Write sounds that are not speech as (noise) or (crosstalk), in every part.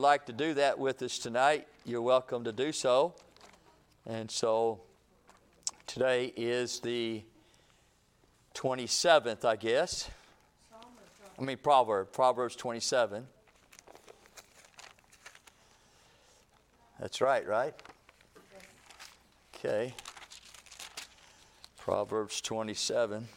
like to do that with us tonight, you're welcome to do so. And so today is the 27th, I guess. I mean, Proverb, Proverbs 27. That's right, right? Okay. Proverbs 27.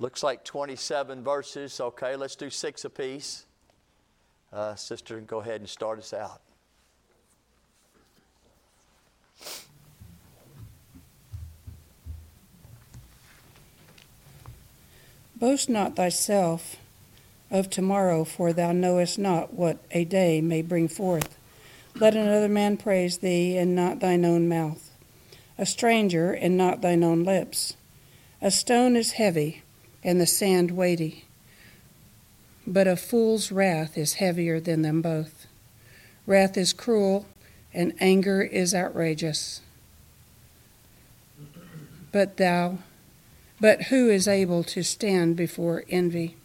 Looks like 27 verses. Okay, let's do six apiece. Uh, sister, go ahead and start us out. Boast not thyself of tomorrow, for thou knowest not what a day may bring forth. Let another man praise thee, and not thine own mouth, a stranger, and not thine own lips. A stone is heavy and the sand weighty. But a fool's wrath is heavier than them both. Wrath is cruel, and anger is outrageous. But thou, but who is able to stand before envy?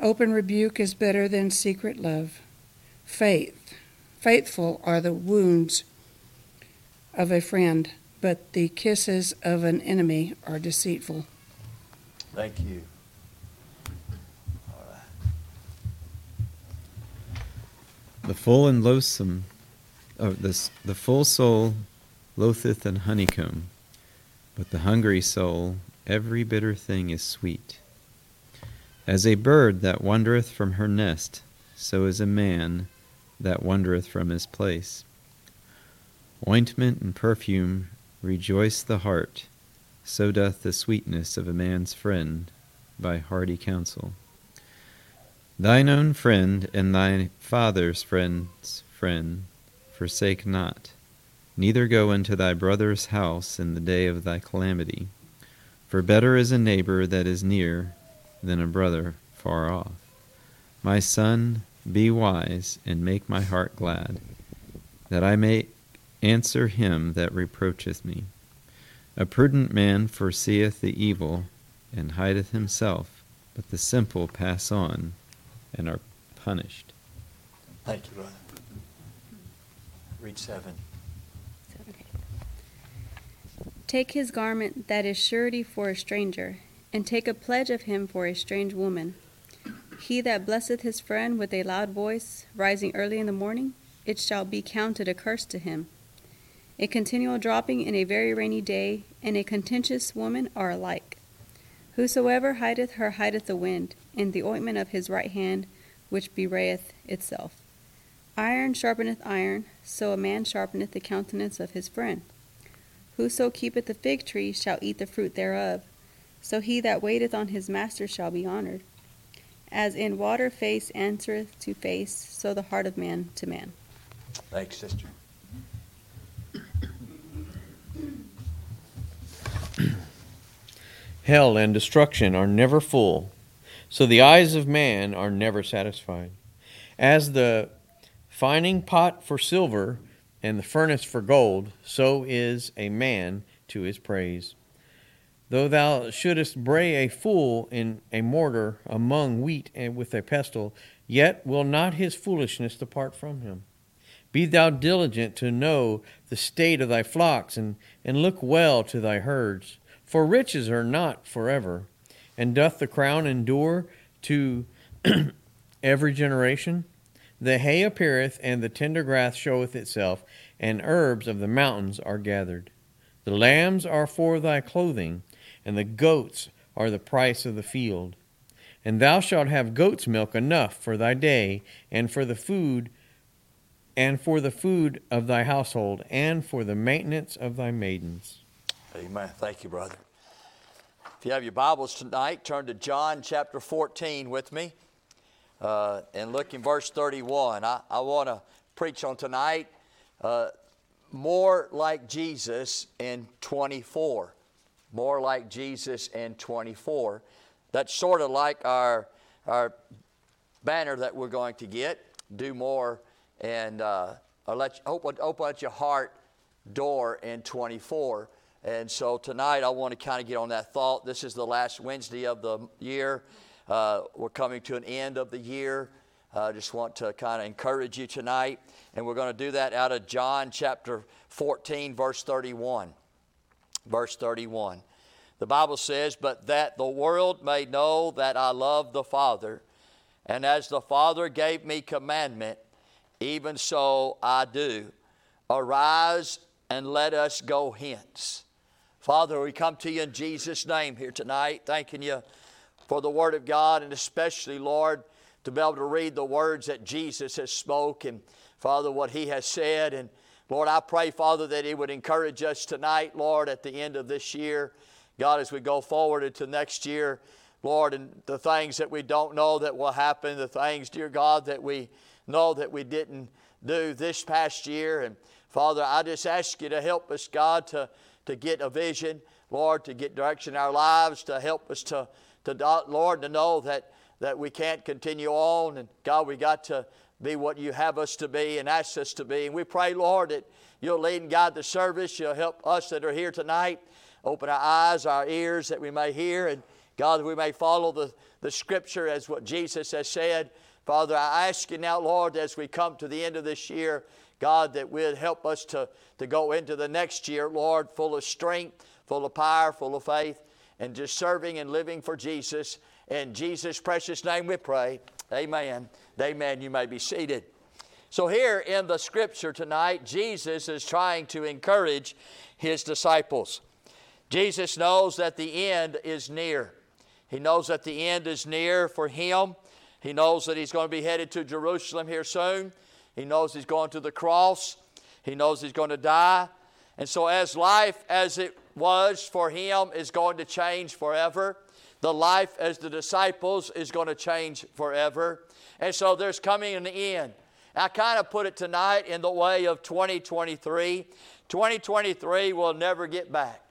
Open rebuke is better than secret love. Faith, faithful are the wounds of a friend, but the kisses of an enemy are deceitful. Thank you. The full and loathsome, oh, this, the full soul loatheth an honeycomb, but the hungry soul, every bitter thing is sweet. As a bird that wandereth from her nest, so is a man that wandereth from his place. Ointment and perfume rejoice the heart so doth the sweetness of a man's friend by hearty counsel. Thine own friend and thy father's friend's friend forsake not, neither go into thy brother's house in the day of thy calamity. For better is a neighbor that is near than a brother far off. My son, be wise and make my heart glad, that I may answer him that reproacheth me. A prudent man foreseeth the evil and hideth himself, but the simple pass on and are punished. Thank you, brother. Read seven. Take his garment that is surety for a stranger, and take a pledge of him for a strange woman. He that blesseth his friend with a loud voice, rising early in the morning, it shall be counted a curse to him. A continual dropping in a very rainy day, and a contentious woman are alike. Whosoever hideth her hideth the wind, and the ointment of his right hand, which bewrayeth itself. Iron sharpeneth iron, so a man sharpeneth the countenance of his friend. Whoso keepeth the fig tree shall eat the fruit thereof, so he that waiteth on his master shall be honored. As in water face answereth to face, so the heart of man to man. Thanks, sister. Hell and destruction are never full, so the eyes of man are never satisfied. As the fining pot for silver and the furnace for gold, so is a man to his praise. Though thou shouldest bray a fool in a mortar among wheat and with a pestle, yet will not his foolishness depart from him. Be thou diligent to know the state of thy flocks, and, and look well to thy herds. For riches are not forever, and doth the crown endure to (clears throat) every generation? The hay appeareth, and the tender grass showeth itself, and herbs of the mountains are gathered. The lambs are for thy clothing, and the goats are the price of the field. And thou shalt have goat's milk enough for thy day, and for the food and for the food of thy household, and for the maintenance of thy maidens. Amen. Thank you, brother. If you have your Bibles tonight, turn to John chapter 14 with me uh, and look in verse 31. I, I want to preach on tonight uh, more like Jesus in 24. More like Jesus in 24. That's sort of like our, our banner that we're going to get do more and uh, let you, open, open up your heart door in 24. And so tonight I want to kind of get on that thought. This is the last Wednesday of the year. Uh, we're coming to an end of the year. I just want to kind of encourage you tonight. And we're going to do that out of John chapter 14, verse 31. Verse 31. The Bible says, But that the world may know that I love the Father, and as the Father gave me commandment, even so I do. Arise and let us go hence. Father, we come to you in Jesus' name here tonight, thanking you for the Word of God, and especially, Lord, to be able to read the words that Jesus has spoken, and Father, what He has said. And Lord, I pray, Father, that He would encourage us tonight, Lord, at the end of this year. God, as we go forward into next year, Lord, and the things that we don't know that will happen, the things, dear God, that we know that we didn't do this past year. And Father, I just ask you to help us, God, to, to get a vision, Lord, to get direction in our lives, to help us to, to uh, Lord, to know that, that we can't continue on. And God, we got to be what you have us to be and ask us to be. And we pray, Lord, that you'll lead and guide the service. You'll help us that are here tonight. Open our eyes, our ears, that we may hear. And God, that we may follow the, the scripture as what Jesus has said. Father, I ask you now, Lord, as we come to the end of this year, God, that would help us to, to go into the next year, Lord, full of strength, full of power, full of faith, and just serving and living for Jesus. In Jesus' precious name we pray. Amen. Amen. You may be seated. So, here in the scripture tonight, Jesus is trying to encourage his disciples. Jesus knows that the end is near. He knows that the end is near for him. He knows that he's going to be headed to Jerusalem here soon. He knows he's going to the cross. He knows he's going to die. And so, as life as it was for him is going to change forever, the life as the disciples is going to change forever. And so, there's coming an end. I kind of put it tonight in the way of 2023. 2023 will never get back.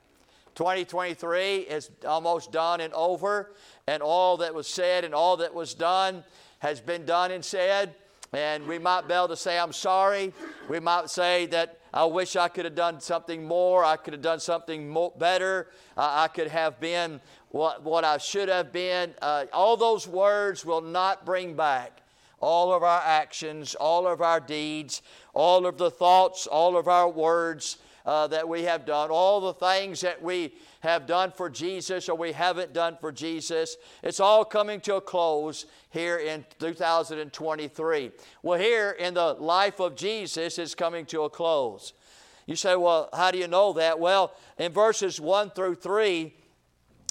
2023 is almost done and over, and all that was said and all that was done has been done and said. And we might be able to say, I'm sorry. We might say that I wish I could have done something more. I could have done something more, better. Uh, I could have been what, what I should have been. Uh, all those words will not bring back all of our actions, all of our deeds, all of the thoughts, all of our words uh, that we have done, all the things that we have done for Jesus or we haven't done for Jesus. It's all coming to a close here in 2023. Well, here in the life of Jesus, it's coming to a close. You say, well, how do you know that? Well, in verses 1 through 3,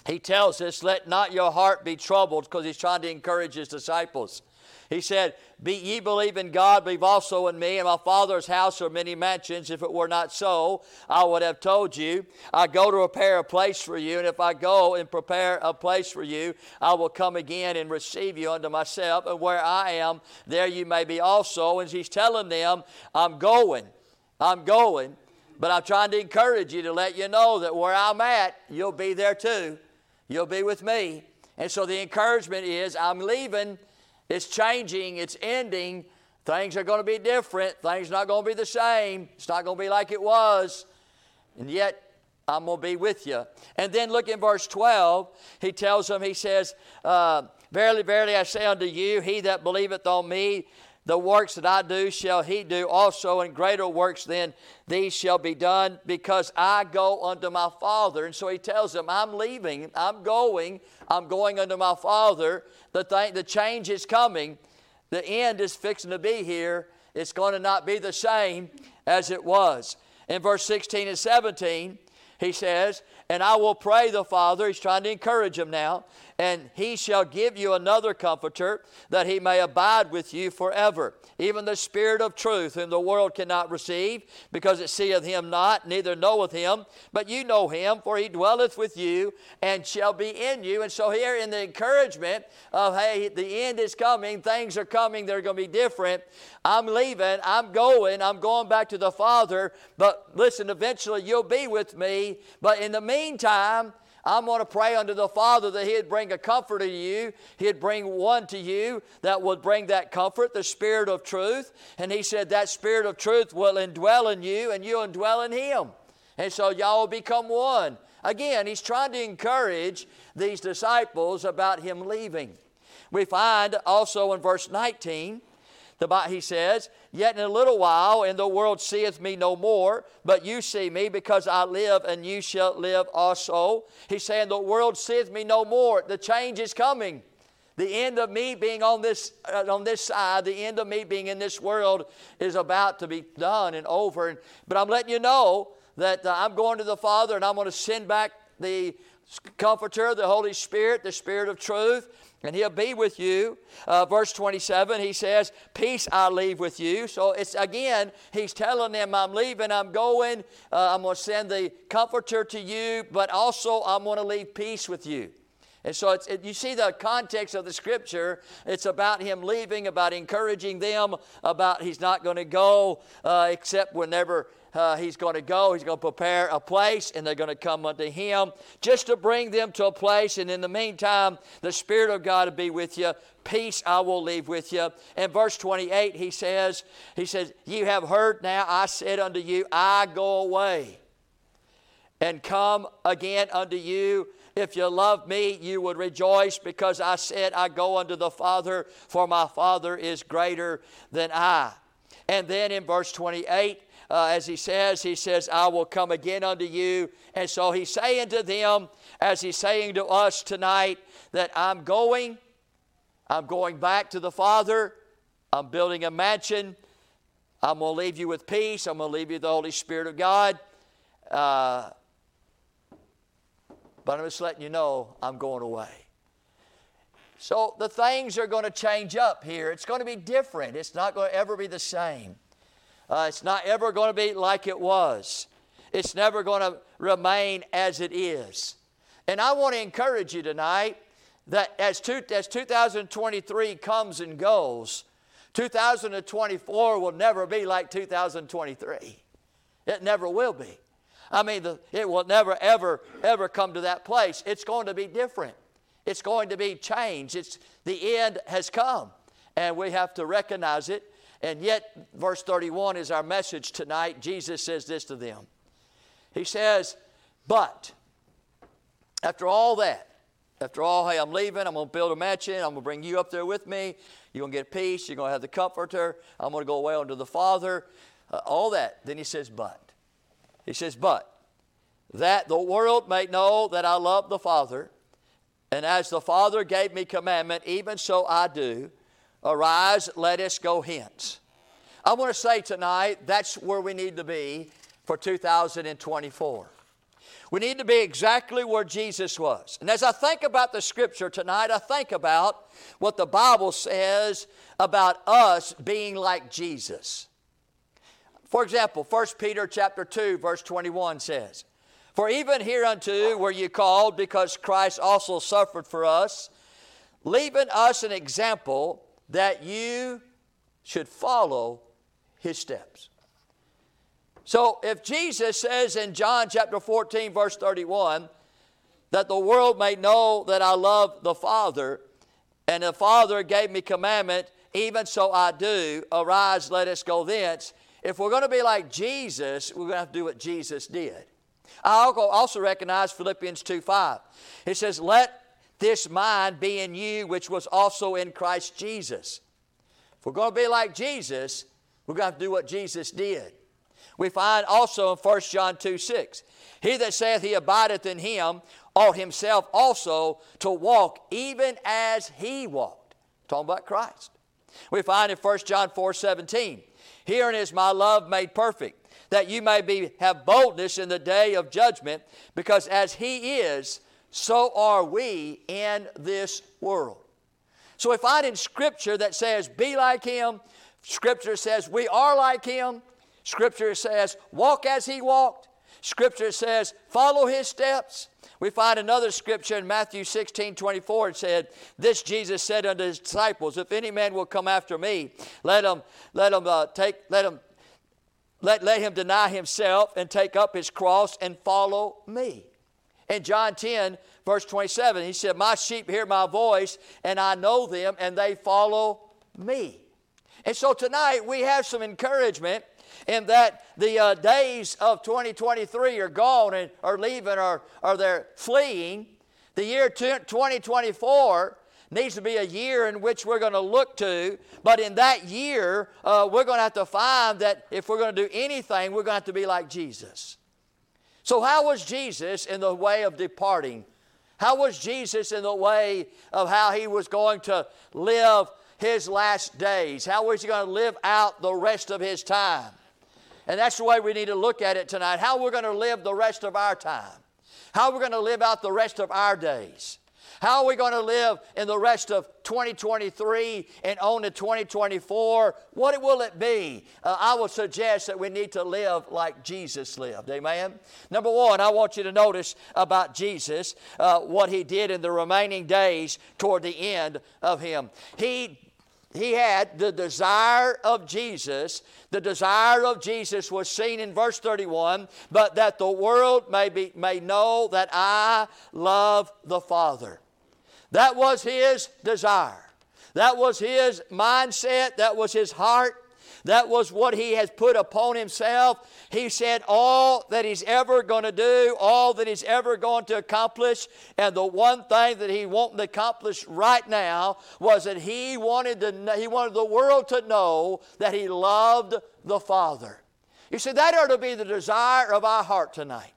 he tells us, Let not your heart be troubled, because he's trying to encourage his disciples. He said, Be ye believe in God, believe also in me. In my Father's house are many mansions. If it were not so, I would have told you. I go to prepare a place for you, and if I go and prepare a place for you, I will come again and receive you unto myself. And where I am, there you may be also. And he's telling them, I'm going. I'm going. But I'm trying to encourage you to let you know that where I'm at, you'll be there too. You'll be with me. And so the encouragement is I'm leaving it's changing, it's ending. Things are going to be different. Things are not going to be the same. It's not going to be like it was. And yet, I'm going to be with you. And then look in verse 12. He tells them, He says, uh, Verily, verily, I say unto you, he that believeth on me, the works that I do shall he do also, and greater works than these shall be done, because I go unto my Father. And so he tells them, I'm leaving, I'm going, I'm going unto my Father. The, thing, the change is coming, the end is fixing to be here. It's going to not be the same as it was. In verse 16 and 17, he says, And I will pray the Father, he's trying to encourage him now, and he shall give you another comforter that he may abide with you forever. Even the spirit of truth whom the world cannot receive because it seeth him not neither knoweth him but you know him for he dwelleth with you and shall be in you. And so here in the encouragement of hey the end is coming things are coming they're going to be different i'm leaving i'm going i'm going back to the father but listen eventually you'll be with me but in the meantime I'm going to pray unto the Father that He'd bring a comfort to you. He'd bring one to you that would bring that comfort, the Spirit of truth. And He said that Spirit of truth will indwell in you and you indwell in Him. And so y'all will become one. Again, He's trying to encourage these disciples about Him leaving. We find also in verse 19, the, he says, Yet in a little while, and the world seeth me no more, but you see me because I live, and you shall live also. He's saying, The world seeth me no more. The change is coming. The end of me being on this, uh, on this side, the end of me being in this world is about to be done and over. But I'm letting you know that uh, I'm going to the Father and I'm going to send back the Comforter, the Holy Spirit, the Spirit of truth, and He'll be with you. Uh, verse 27, He says, Peace I leave with you. So it's again, He's telling them, I'm leaving, I'm going, uh, I'm going to send the Comforter to you, but also I'm going to leave peace with you. And so it, you see the context of the scripture. It's about him leaving, about encouraging them, about he's not going to go uh, except whenever uh, he's going to go. He's going to prepare a place, and they're going to come unto him just to bring them to a place. And in the meantime, the Spirit of God will be with you. Peace I will leave with you. And verse 28, he says, he says, You have heard now, I said unto you, I go away and come again unto you. If you love me, you would rejoice because I said, I go unto the Father, for my Father is greater than I. And then in verse 28, uh, as he says, he says, I will come again unto you. And so he's saying to them, as he's saying to us tonight, that I'm going, I'm going back to the Father, I'm building a mansion, I'm going to leave you with peace, I'm going to leave you with the Holy Spirit of God. Uh, but I'm just letting you know I'm going away. So the things are going to change up here. It's going to be different. It's not going to ever be the same. Uh, it's not ever going to be like it was. It's never going to remain as it is. And I want to encourage you tonight that as, two, as 2023 comes and goes, 2024 will never be like 2023. It never will be. I mean, the, it will never, ever, ever come to that place. It's going to be different. It's going to be changed. It's, the end has come, and we have to recognize it. And yet, verse 31 is our message tonight. Jesus says this to them. He says, But after all that, after all, hey, I'm leaving, I'm going to build a mansion, I'm going to bring you up there with me, you're going to get peace, you're going to have the comforter, I'm going to go away unto the Father, uh, all that. Then he says, But. He says, But that the world may know that I love the Father, and as the Father gave me commandment, even so I do. Arise, let us go hence. I want to say tonight that's where we need to be for 2024. We need to be exactly where Jesus was. And as I think about the scripture tonight, I think about what the Bible says about us being like Jesus. For example, 1 Peter chapter 2 verse 21 says, "For even hereunto were you called because Christ also suffered for us, leaving us an example that you should follow his steps." So if Jesus says in John chapter 14 verse 31 that the world may know that I love the Father and the Father gave me commandment, even so I do, arise, let us go thence. If we're going to be like Jesus, we're going to have to do what Jesus did. I also recognize Philippians 2 5. It says, Let this mind be in you, which was also in Christ Jesus. If we're going to be like Jesus, we're going to have to do what Jesus did. We find also in 1 John 2 6, He that saith he abideth in him ought himself also to walk even as he walked. Talking about Christ. We find in 1 John 4 17, Herein is my love made perfect, that you may be, have boldness in the day of judgment, because as he is, so are we in this world. So we find in Scripture that says, be like him. Scripture says, we are like him. Scripture says, walk as he walked. Scripture says, follow his steps. We find another scripture in Matthew 16 24. It said, This Jesus said unto his disciples, If any man will come after me, let him, let him uh, take, let him, let, let him deny himself and take up his cross and follow me. In John 10, verse 27, he said, My sheep hear my voice, and I know them, and they follow me. And so tonight we have some encouragement in that the uh, days of 2023 are gone and are leaving or, or they're fleeing. The year 2024 needs to be a year in which we're going to look to. But in that year, uh, we're going to have to find that if we're going to do anything, we're going to have to be like Jesus. So, how was Jesus in the way of departing? How was Jesus in the way of how he was going to live his last days? How was he going to live out the rest of his time? And that's the way we need to look at it tonight. How we're going to live the rest of our time. How we're going to live out the rest of our days. How are we going to live in the rest of 2023 and on to 2024? What will it be? Uh, I would suggest that we need to live like Jesus lived. Amen? Number one, I want you to notice about Jesus uh, what he did in the remaining days toward the end of him. He he had the desire of Jesus. The desire of Jesus was seen in verse 31, but that the world may, be, may know that I love the Father. That was his desire. That was his mindset. That was his heart. That was what he has put upon himself. He said all that he's ever going to do, all that he's ever going to accomplish, and the one thing that he wanted to accomplish right now was that he wanted, to, he wanted the world to know that he loved the Father. You see, that ought to be the desire of our heart tonight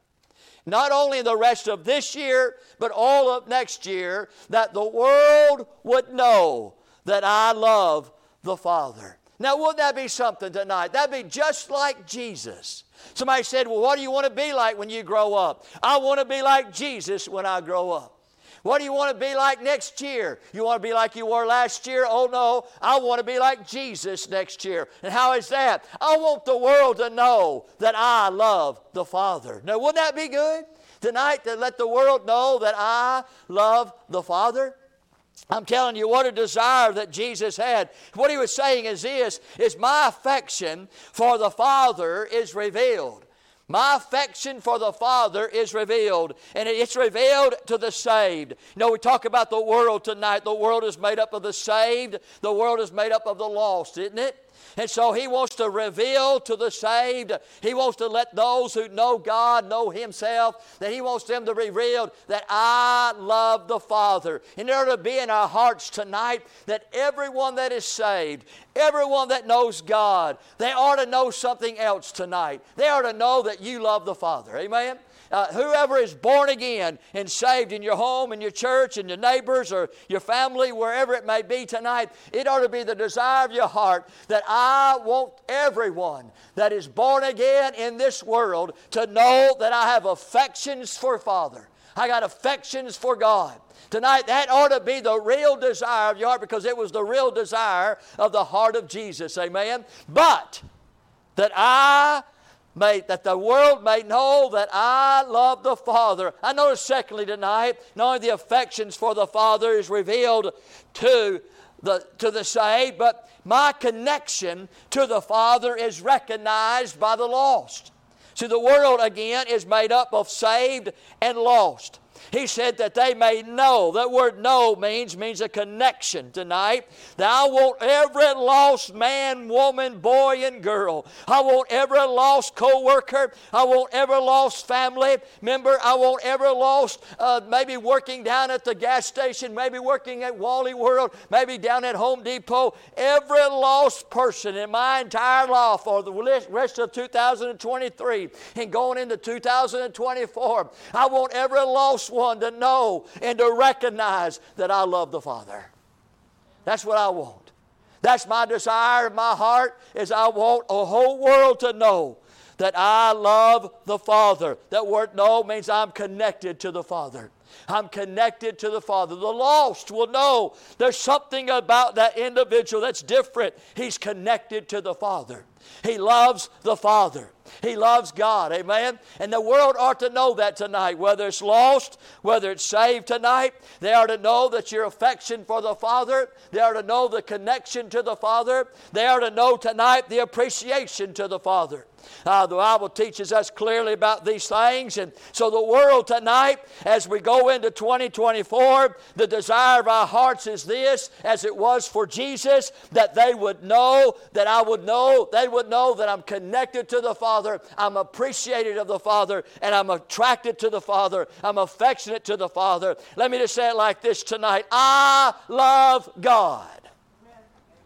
not only the rest of this year, but all of next year, that the world would know that I love the Father. Now, wouldn't that be something tonight? That'd be just like Jesus. Somebody said, Well, what do you want to be like when you grow up? I want to be like Jesus when I grow up. What do you want to be like next year? You want to be like you were last year? Oh no, I want to be like Jesus next year. And how is that? I want the world to know that I love the Father. Now, wouldn't that be good? Tonight, to let the world know that I love the Father? I'm telling you what a desire that Jesus had. What he was saying is this is my affection for the Father is revealed. My affection for the Father is revealed, and it's revealed to the saved. You know, we talk about the world tonight. The world is made up of the saved, the world is made up of the lost, isn't it? And so he wants to reveal to the saved, he wants to let those who know God know himself, that he wants them to reveal that I love the Father. In order to be in our hearts tonight, that everyone that is saved, everyone that knows God, they ought to know something else tonight. They ought to know that you love the Father. Amen? Uh, whoever is born again and saved in your home, in your church, in your neighbors, or your family, wherever it may be tonight, it ought to be the desire of your heart that I want everyone that is born again in this world to know that I have affections for Father. I got affections for God. Tonight, that ought to be the real desire of your heart because it was the real desire of the heart of Jesus. Amen. But that I may, that the world may know that I love the Father. I notice, secondly, tonight, only the affections for the Father is revealed to the, to the saved, but my connection to the Father is recognized by the lost. See, the world again is made up of saved and lost. He said that they may know. That word know means means a connection tonight. That I want every lost man, woman, boy, and girl. I want every lost co-worker. I want every lost family member. I want every lost uh, maybe working down at the gas station, maybe working at Wally World, maybe down at Home Depot. Every lost person in my entire life for the rest of 2023 and going into 2024. I want every lost one to know and to recognize that I love the Father. That's what I want. That's my desire in my heart is I want a whole world to know that I love the Father. That word know means I'm connected to the Father. I'm connected to the Father. The lost will know there's something about that individual that's different. He's connected to the Father. He loves the Father. He loves God. Amen. And the world ought to know that tonight. Whether it's lost, whether it's saved tonight, they are to know that your affection for the Father, they are to know the connection to the Father, they are to know tonight the appreciation to the Father. Uh, the Bible teaches us clearly about these things. And so, the world tonight, as we go into 2024, the desire of our hearts is this, as it was for Jesus, that they would know, that I would know, they would know that I'm connected to the Father. I'm appreciated of the Father, and I'm attracted to the Father. I'm affectionate to the Father. Let me just say it like this tonight I love God.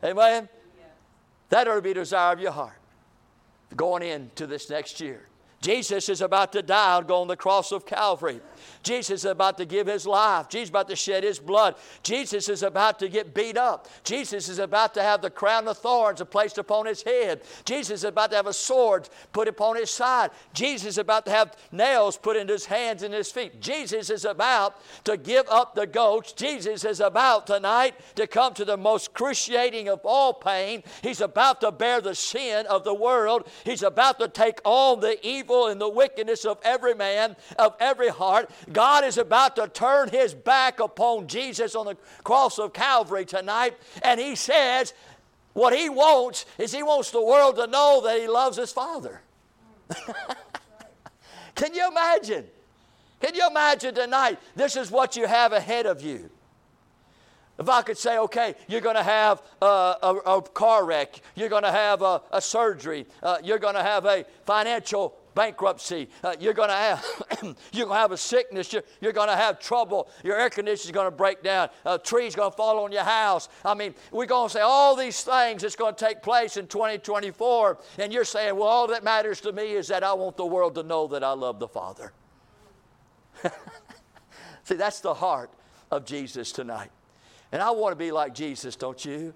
Amen? That ought to be a desire of your heart going into this next year. Jesus is about to die and go on the cross of Calvary. Jesus is about to give his life. Jesus is about to shed his blood. Jesus is about to get beat up. Jesus is about to have the crown of thorns placed upon his head. Jesus is about to have a sword put upon his side. Jesus is about to have nails put into his hands and his feet. Jesus is about to give up the ghost. Jesus is about tonight to come to the most cruciating of all pain. He's about to bear the sin of the world. He's about to take all the evil and the wickedness of every man, of every heart. God is about to turn his back upon Jesus on the cross of Calvary tonight, and he says, what he wants is he wants the world to know that he loves his Father. (laughs) Can you imagine? Can you imagine tonight? This is what you have ahead of you. If I could say, okay, you're going to have a, a, a, car wreck, you're going to have a, a surgery, uh, you're going to have a financial bankruptcy. Uh, you're going to have (coughs) you're going to have a sickness. You're, you're going to have trouble. Your air conditioner is going to break down. A tree's going to fall on your house. I mean, we're going to say all these things that's going to take place in 2024, and you're saying, well, all that matters to me is that I want the world to know that I love the Father. (laughs) See, that's the heart of Jesus tonight. And I want to be like Jesus, don't you?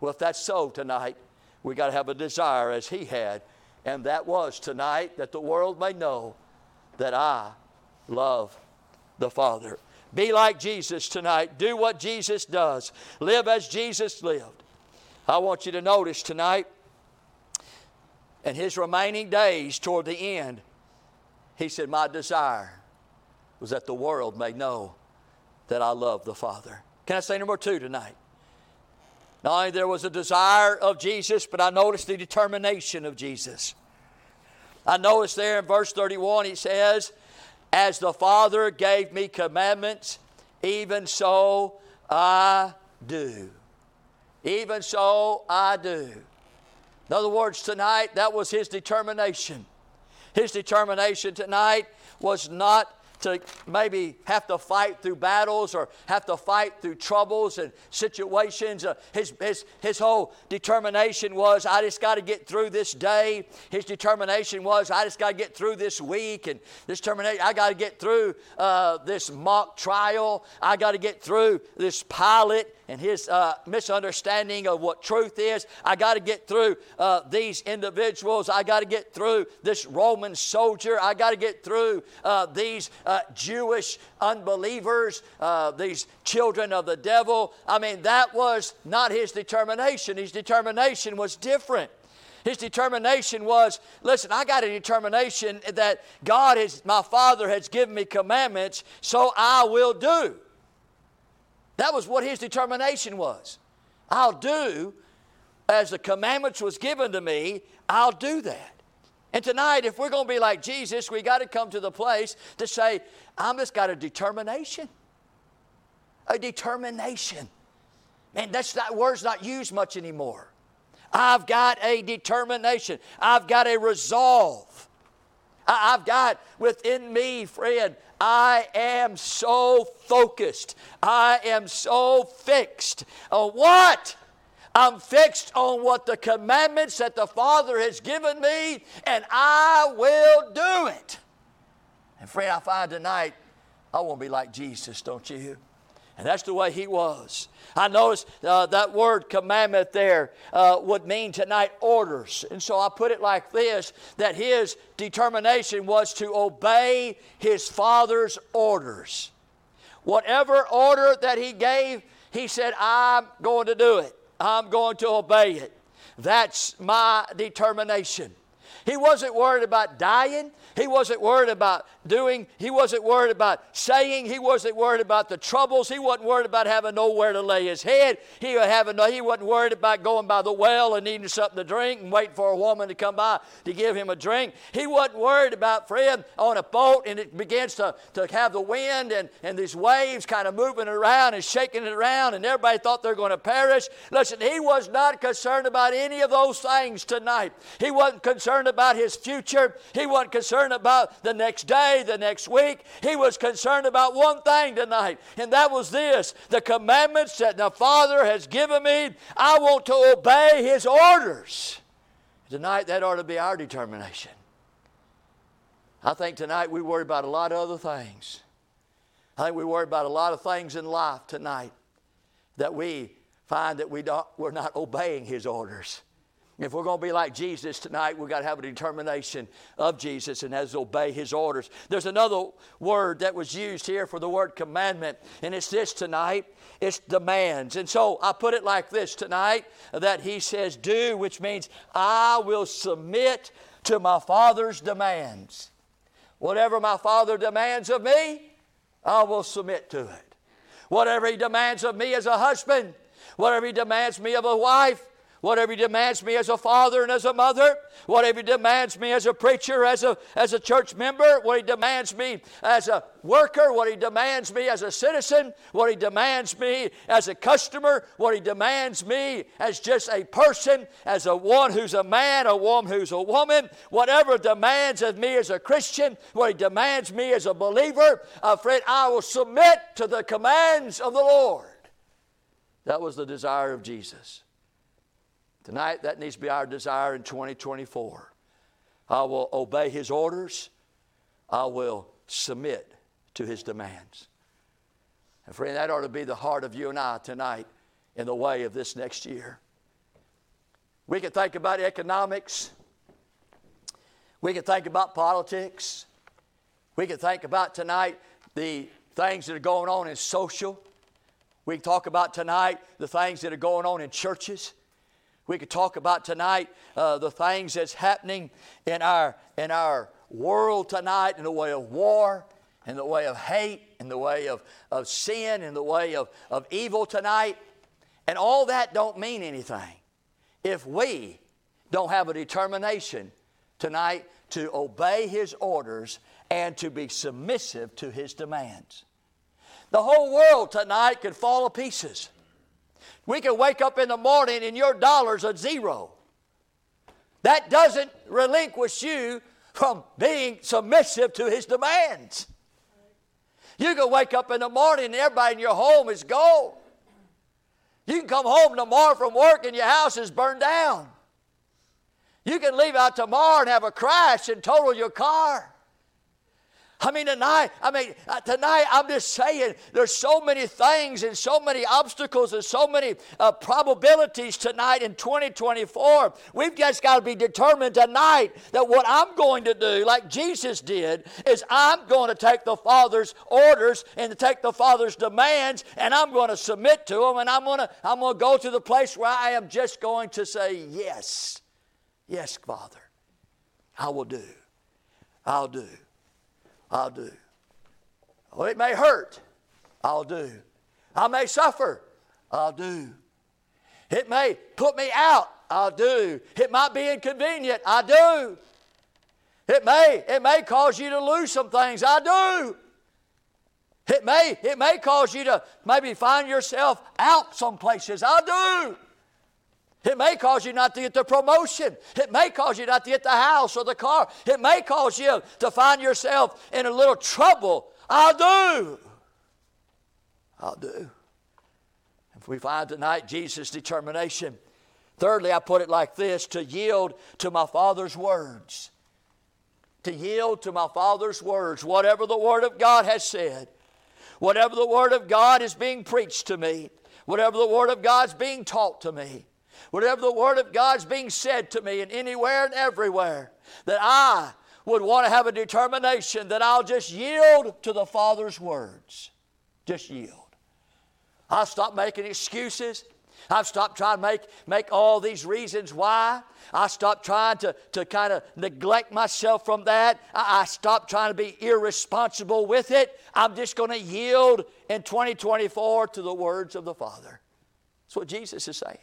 Well, if that's so tonight, we got to have a desire as he had and that was tonight that the world may know that I love the Father. Be like Jesus tonight. Do what Jesus does. Live as Jesus lived. I want you to notice tonight, in his remaining days toward the end, he said, My desire was that the world may know that I love the Father. Can I say number two tonight? Not only there was a desire of Jesus, but I noticed the determination of Jesus. I noticed there in verse 31, he says, As the Father gave me commandments, even so I do. Even so I do. In other words, tonight, that was his determination. His determination tonight was not to maybe have to fight through battles or have to fight through troubles and situations. Uh, his, his, his whole determination was, I just got to get through this day. His determination was, I just got to get through this week. And this determination, I got to get through uh, this mock trial. I got to get through this Pilate and his uh, misunderstanding of what truth is. I got to get through uh, these individuals. I got to get through this Roman soldier. I got to get through uh, these uh, Jewish unbelievers, uh, these children of the devil. I mean, that was not his determination. His determination was different. His determination was listen, I got a determination that God is, my Father has given me commandments, so I will do. That was what his determination was. I'll do as the commandments was given to me, I'll do that. And tonight, if we're going to be like Jesus, we got to come to the place to say, I'm just got a determination. A determination. Man, that's that word's not used much anymore. I've got a determination. I've got a resolve. I've got within me, friend, I am so focused. I am so fixed on what? I'm fixed on what the commandments that the Father has given me, and I will do it. And friend, I find tonight, I want to be like Jesus, don't you? And that's the way he was. I noticed uh, that word commandment there uh, would mean tonight orders. And so I put it like this that his determination was to obey his father's orders. Whatever order that he gave, he said, I'm going to do it, I'm going to obey it. That's my determination. He wasn't worried about dying. He wasn't worried about doing, he wasn't worried about saying, he wasn't worried about the troubles, he wasn't worried about having nowhere to lay his head. He, having, he wasn't worried about going by the well and needing something to drink and waiting for a woman to come by to give him a drink. He wasn't worried about, friend, on a boat and it begins to, to have the wind and, and these waves kind of moving around and shaking it around and everybody thought they're going to perish. Listen, he was not concerned about any of those things tonight. He wasn't concerned about his future. He wasn't concerned about the next day, the next week. He was concerned about one thing tonight, and that was this the commandments that the Father has given me. I want to obey his orders. Tonight, that ought to be our determination. I think tonight we worry about a lot of other things. I think we worry about a lot of things in life tonight that we find that we don't, we're not obeying His orders. If we're going to be like Jesus tonight, we've got to have a determination of Jesus and as obey His orders. There's another word that was used here for the word commandment, and it's this tonight it's demands. And so I put it like this tonight that He says, Do, which means I will submit to my Father's demands. Whatever my Father demands of me, I will submit to it. Whatever He demands of me as a husband, whatever He demands me of a wife, whatever He demands me as a father and as a mother, whatever He demands me as a preacher, as a, as a church member, what He demands me as a worker, what He demands me as a citizen, what He demands me as a customer, what He demands me as just a person, as a one who's a man, a woman who's a woman, whatever demands of me as a Christian, what He demands me as a believer, uh, friend, I will submit to the commands of the Lord. That was the desire of Jesus. Tonight, that needs to be our desire in 2024. I will obey His orders, I will submit to His demands. And, friend, that ought to be the heart of you and I tonight in the way of this next year. We can think about economics. We can think about politics. We can think about tonight the things that are going on in social. We can talk about tonight the things that are going on in churches. We could talk about tonight uh, the things that's happening in our, in our world tonight in the way of war, in the way of hate, in the way of, of sin, in the way of, of evil tonight. And all that don't mean anything if we don't have a determination tonight to obey His orders and to be submissive to His demands. The whole world tonight could fall to pieces. We can wake up in the morning and your dollar's a zero. That doesn't relinquish you from being submissive to his demands. You can wake up in the morning and everybody in your home is gone. You can come home tomorrow from work and your house is burned down. You can leave out tomorrow and have a crash and total your car. I mean, tonight, I mean, uh, tonight, I'm just saying there's so many things and so many obstacles and so many uh, probabilities tonight in 2024. We've just got to be determined tonight that what I'm going to do, like Jesus did, is I'm going to take the Father's orders and to take the Father's demands, and I'm going to submit to them, and I'm going to I'm going to go to the place where I am just going to say yes, yes, Father, I will do, I'll do. I'll do. Well, it may hurt. I'll do. I may suffer. I'll do. It may put me out. I'll do. It might be inconvenient. I do. It may, it may cause you to lose some things. I do. It may, it may cause you to maybe find yourself out some places. I do. It may cause you not to get the promotion. It may cause you not to get the house or the car. It may cause you to find yourself in a little trouble. I'll do. I'll do. If we find tonight Jesus' determination. Thirdly, I put it like this to yield to my Father's words. To yield to my Father's words, whatever the Word of God has said, whatever the Word of God is being preached to me, whatever the Word of God is being taught to me whatever the Word of God's being said to me and anywhere and everywhere, that I would want to have a determination that I'll just yield to the Father's words. Just yield. I'll stop making excuses. I've stopped trying to make, make all these reasons why. I stopped trying to, to kind of neglect myself from that. I, I stopped trying to be irresponsible with it. I'm just going to yield in 2024 to the words of the Father. That's what Jesus is saying.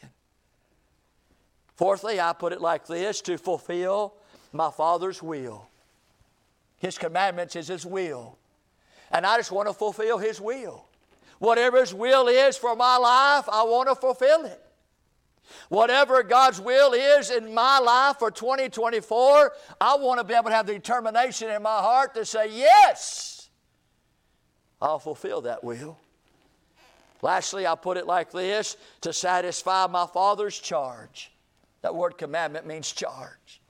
Fourthly, I put it like this to fulfill my Father's will. His commandments is His will. And I just want to fulfill His will. Whatever His will is for my life, I want to fulfill it. Whatever God's will is in my life for 2024, I want to be able to have the determination in my heart to say, Yes, I'll fulfill that will. Lastly, I put it like this to satisfy my Father's charge. That word commandment means charge.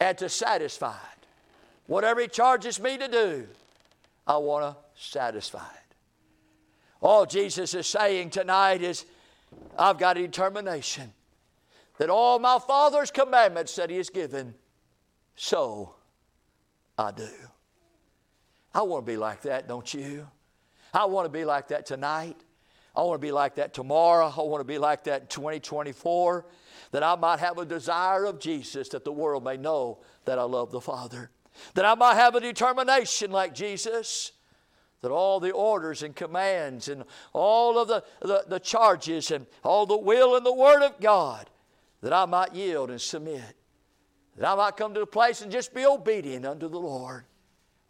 And to satisfy it. Whatever He charges me to do, I want to satisfy it. All Jesus is saying tonight is, I've got a determination that all my Father's commandments that He has given, so I do. I want to be like that, don't you? I want to be like that tonight. I want to be like that tomorrow. I want to be like that in 2024. That I might have a desire of Jesus that the world may know that I love the Father. That I might have a determination like Jesus that all the orders and commands and all of the, the, the, charges and all the will and the Word of God, that I might yield and submit. That I might come to the place and just be obedient unto the Lord.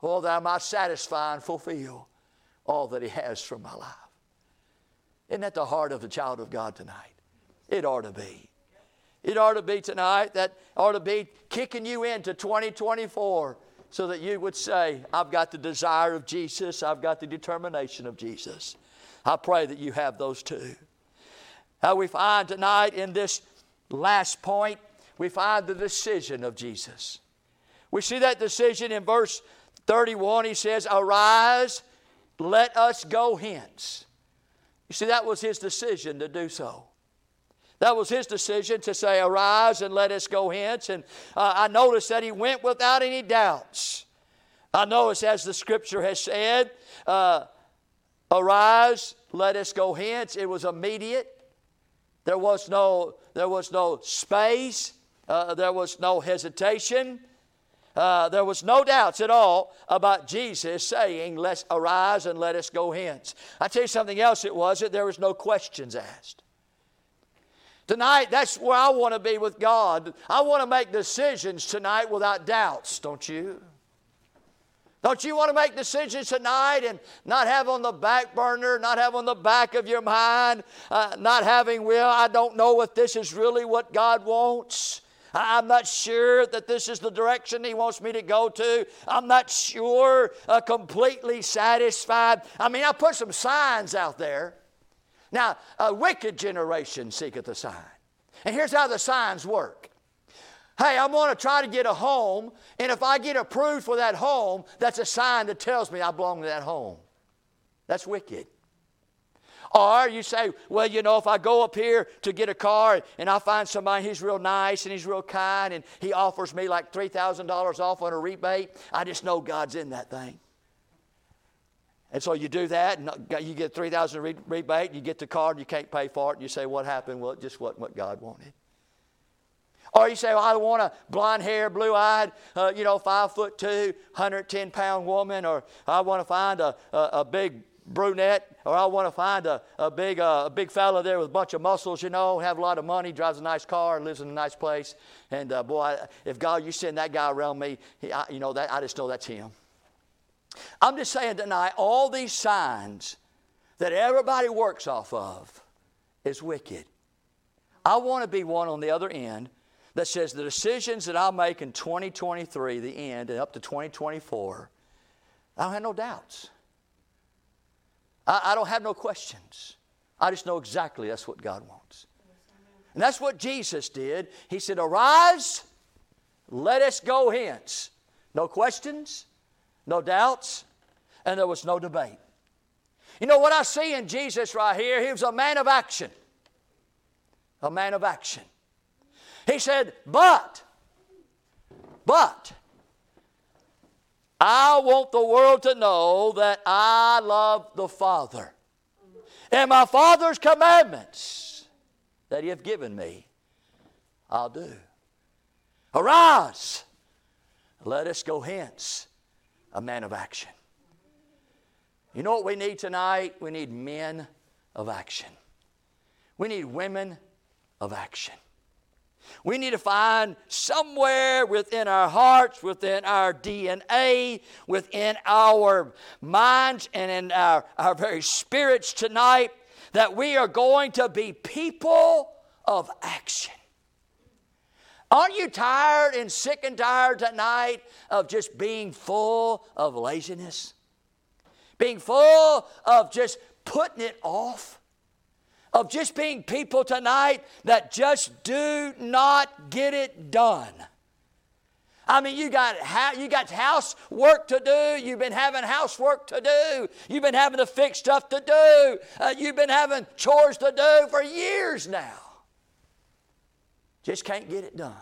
Oh, that I might satisfy and fulfill all that He has for my life. Isn't that the heart of the child of God tonight? It ought to be. It ought to be tonight. That ought to be kicking you into 2024 so that you would say, I've got the desire of Jesus, I've got the determination of Jesus. I pray that you have those two. How we find tonight in this last point, we find the decision of Jesus. We see that decision in verse 31. He says, Arise, let us go hence. You see, that was his decision to do so. That was his decision to say, Arise and let us go hence. And uh, I noticed that he went without any doubts. I notice, as the scripture has said, uh, Arise, let us go hence. It was immediate. There was no, there was no space. Uh, there was no hesitation. Uh, there was no doubts at all about Jesus saying, Let's arise and let us go hence. I tell you something else it was that there was no questions asked. Tonight, that's where I want to be with God. I want to make decisions tonight without doubts, don't you? Don't you want to make decisions tonight and not have on the back burner, not have on the back of your mind, uh, not having, well, I don't know if this is really what God wants. I'm not sure that this is the direction He wants me to go to. I'm not sure, uh, completely satisfied. I mean, I put some signs out there. Now, a wicked generation seeketh a sign. And here's how the signs work. Hey, I'm going to try to get a home, and if I get approved for that home, that's a sign that tells me I belong to that home. That's wicked. Or you say, well, you know, if I go up here to get a car and I find somebody he's real nice and he's real kind and he offers me like $3,000 off on a rebate, I just know God's in that thing. And so you do that, and you get 3000 re- rebate, you get the car, and you can't pay for it, and you say, What happened? Well, it just wasn't what God wanted. Or you say, well, I want a blonde hair, blue eyed, uh, you know, five foot two, 110 pound woman, or I want to find a, a, a, big brunette, or I want to find a, a big uh, a big fella there with a bunch of muscles, you know, have a lot of money, drives a nice car, lives in a nice place. And uh, boy, if God, you send that guy around me, he, I, you know, that, I just know that's him. I'm just saying tonight, all these signs that everybody works off of is wicked. I want to be one on the other end that says the decisions that I'll make in 2023, the end, and up to 2024, I don't have no doubts. I, I don't have no questions. I just know exactly that's what God wants. And that's what Jesus did. He said, Arise, let us go hence. No questions, no doubts, and there was no debate. You know what I see in Jesus right here? He was a man of action. A man of action. He said, But, but, I want the world to know that I love the Father. And my Father's commandments that He hath given me, I'll do. Arise, let us go hence a man of action. You know what we need tonight? We need men of action. We need women of action. We need to find somewhere within our hearts, within our DNA, within our minds, and in our, our very spirits tonight that we are going to be people of action. Aren't you tired and sick and tired tonight of just being full of laziness? Being full of just putting it off? Of just being people tonight that just do not get it done. I mean, you got you got housework to do. You've been having housework to do. You've been having to fix stuff to do. Uh, you've been having chores to do for years now. Just can't get it done.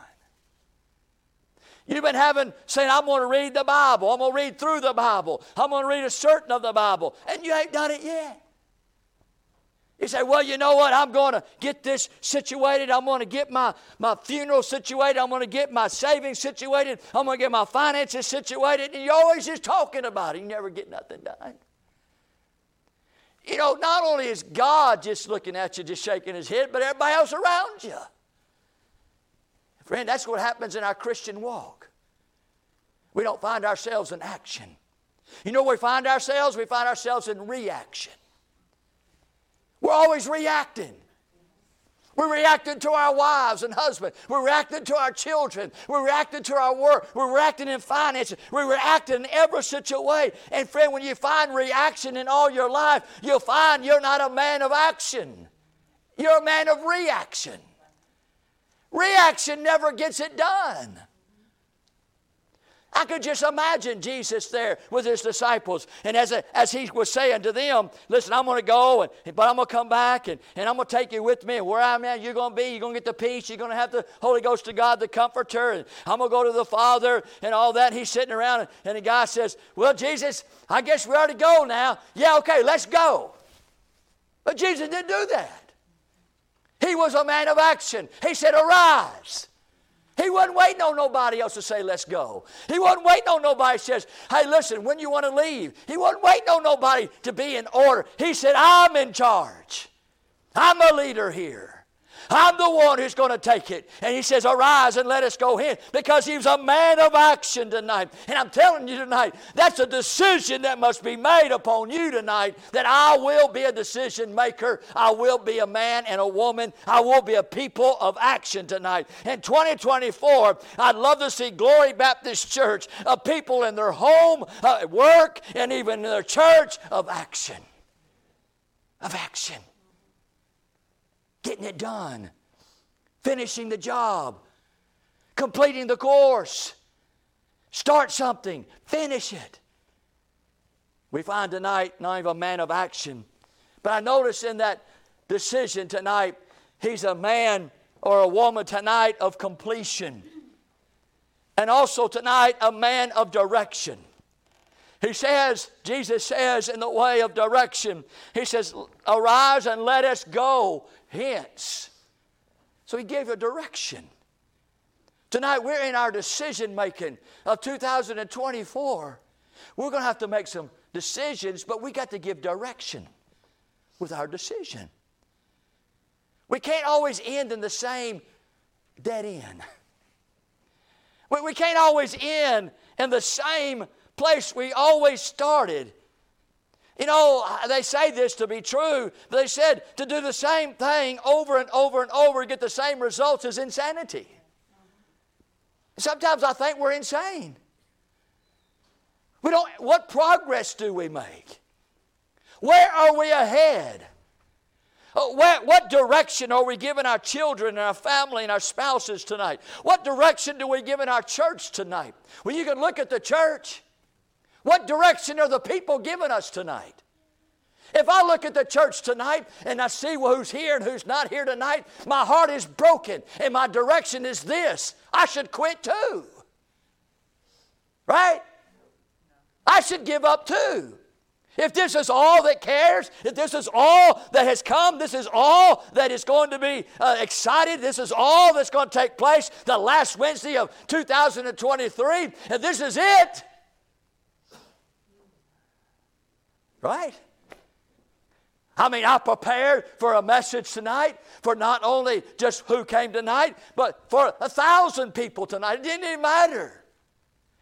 You've been having saying, I'm going to read the Bible. I'm going to read through the Bible. I'm going to read a certain of the Bible. And you ain't done it yet. You say, well, you know what? I'm going to get this situated. I'm going to get my, my funeral situated. I'm going to get my savings situated. I'm going to get my finances situated. And you're always just talking about it. You never get nothing done. You know, not only is God just looking at you, just shaking his head, but everybody else around you. Friend, that's what happens in our Christian walk. We don't find ourselves in action. You know we find ourselves? We find ourselves in reaction. We're always reacting. We're reacting to our wives and husbands. We're reacting to our children. We're reacting to our work. We're reacting in finances. We're reacting in every such a way. And friend, when you find reaction in all your life, you'll find you're not a man of action. You're a man of reaction. Reaction never gets it done. I could just imagine Jesus there with his disciples. And as, a, as he was saying to them, listen, I'm going to go, and, but I'm going to come back, and, and I'm going to take you with me. And where I'm at, you're going to be. You're going to get the peace. You're going to have the Holy Ghost of God, the Comforter. And I'm going to go to the Father and all that. And he's sitting around, and, and the guy says, Well, Jesus, I guess we ought to go now. Yeah, okay, let's go. But Jesus didn't do that. He was a man of action. He said, Arise. He wasn't waiting on nobody else to say, let's go. He wasn't waiting on nobody says, hey, listen, when you want to leave. He wasn't waiting on nobody to be in order. He said, I'm in charge. I'm a leader here. I'm the one who's going to take it. And he says, Arise and let us go in. Because he was a man of action tonight. And I'm telling you tonight, that's a decision that must be made upon you tonight that I will be a decision maker. I will be a man and a woman. I will be a people of action tonight. In 2024, I'd love to see Glory Baptist Church, a people in their home, uh, work, and even in their church of action. Of action getting it done, finishing the job, completing the course. Start something, finish it. We find tonight not even a man of action. But I notice in that decision tonight, he's a man or a woman tonight of completion. And also tonight, a man of direction. He says, Jesus says, in the way of direction, He says, Arise and let us go hence. So He gave a direction. Tonight, we're in our decision making of 2024. We're going to have to make some decisions, but we got to give direction with our decision. We can't always end in the same dead end. We, we can't always end in the same place we always started. You know, they say this to be true, they said to do the same thing over and over and over and get the same results is insanity. Sometimes I think we're insane. We don't, what progress do we make? Where are we ahead? Uh, where, what direction are we giving our children and our family and our spouses tonight? What direction do we give in our church tonight? Well, you can look at the church what direction are the people giving us tonight? If I look at the church tonight and I see who's here and who's not here tonight, my heart is broken and my direction is this I should quit too. Right? I should give up too. If this is all that cares, if this is all that has come, this is all that is going to be uh, excited, this is all that's going to take place the last Wednesday of 2023, and this is it, Right? I mean, I prepared for a message tonight for not only just who came tonight, but for a thousand people tonight. It didn't even matter.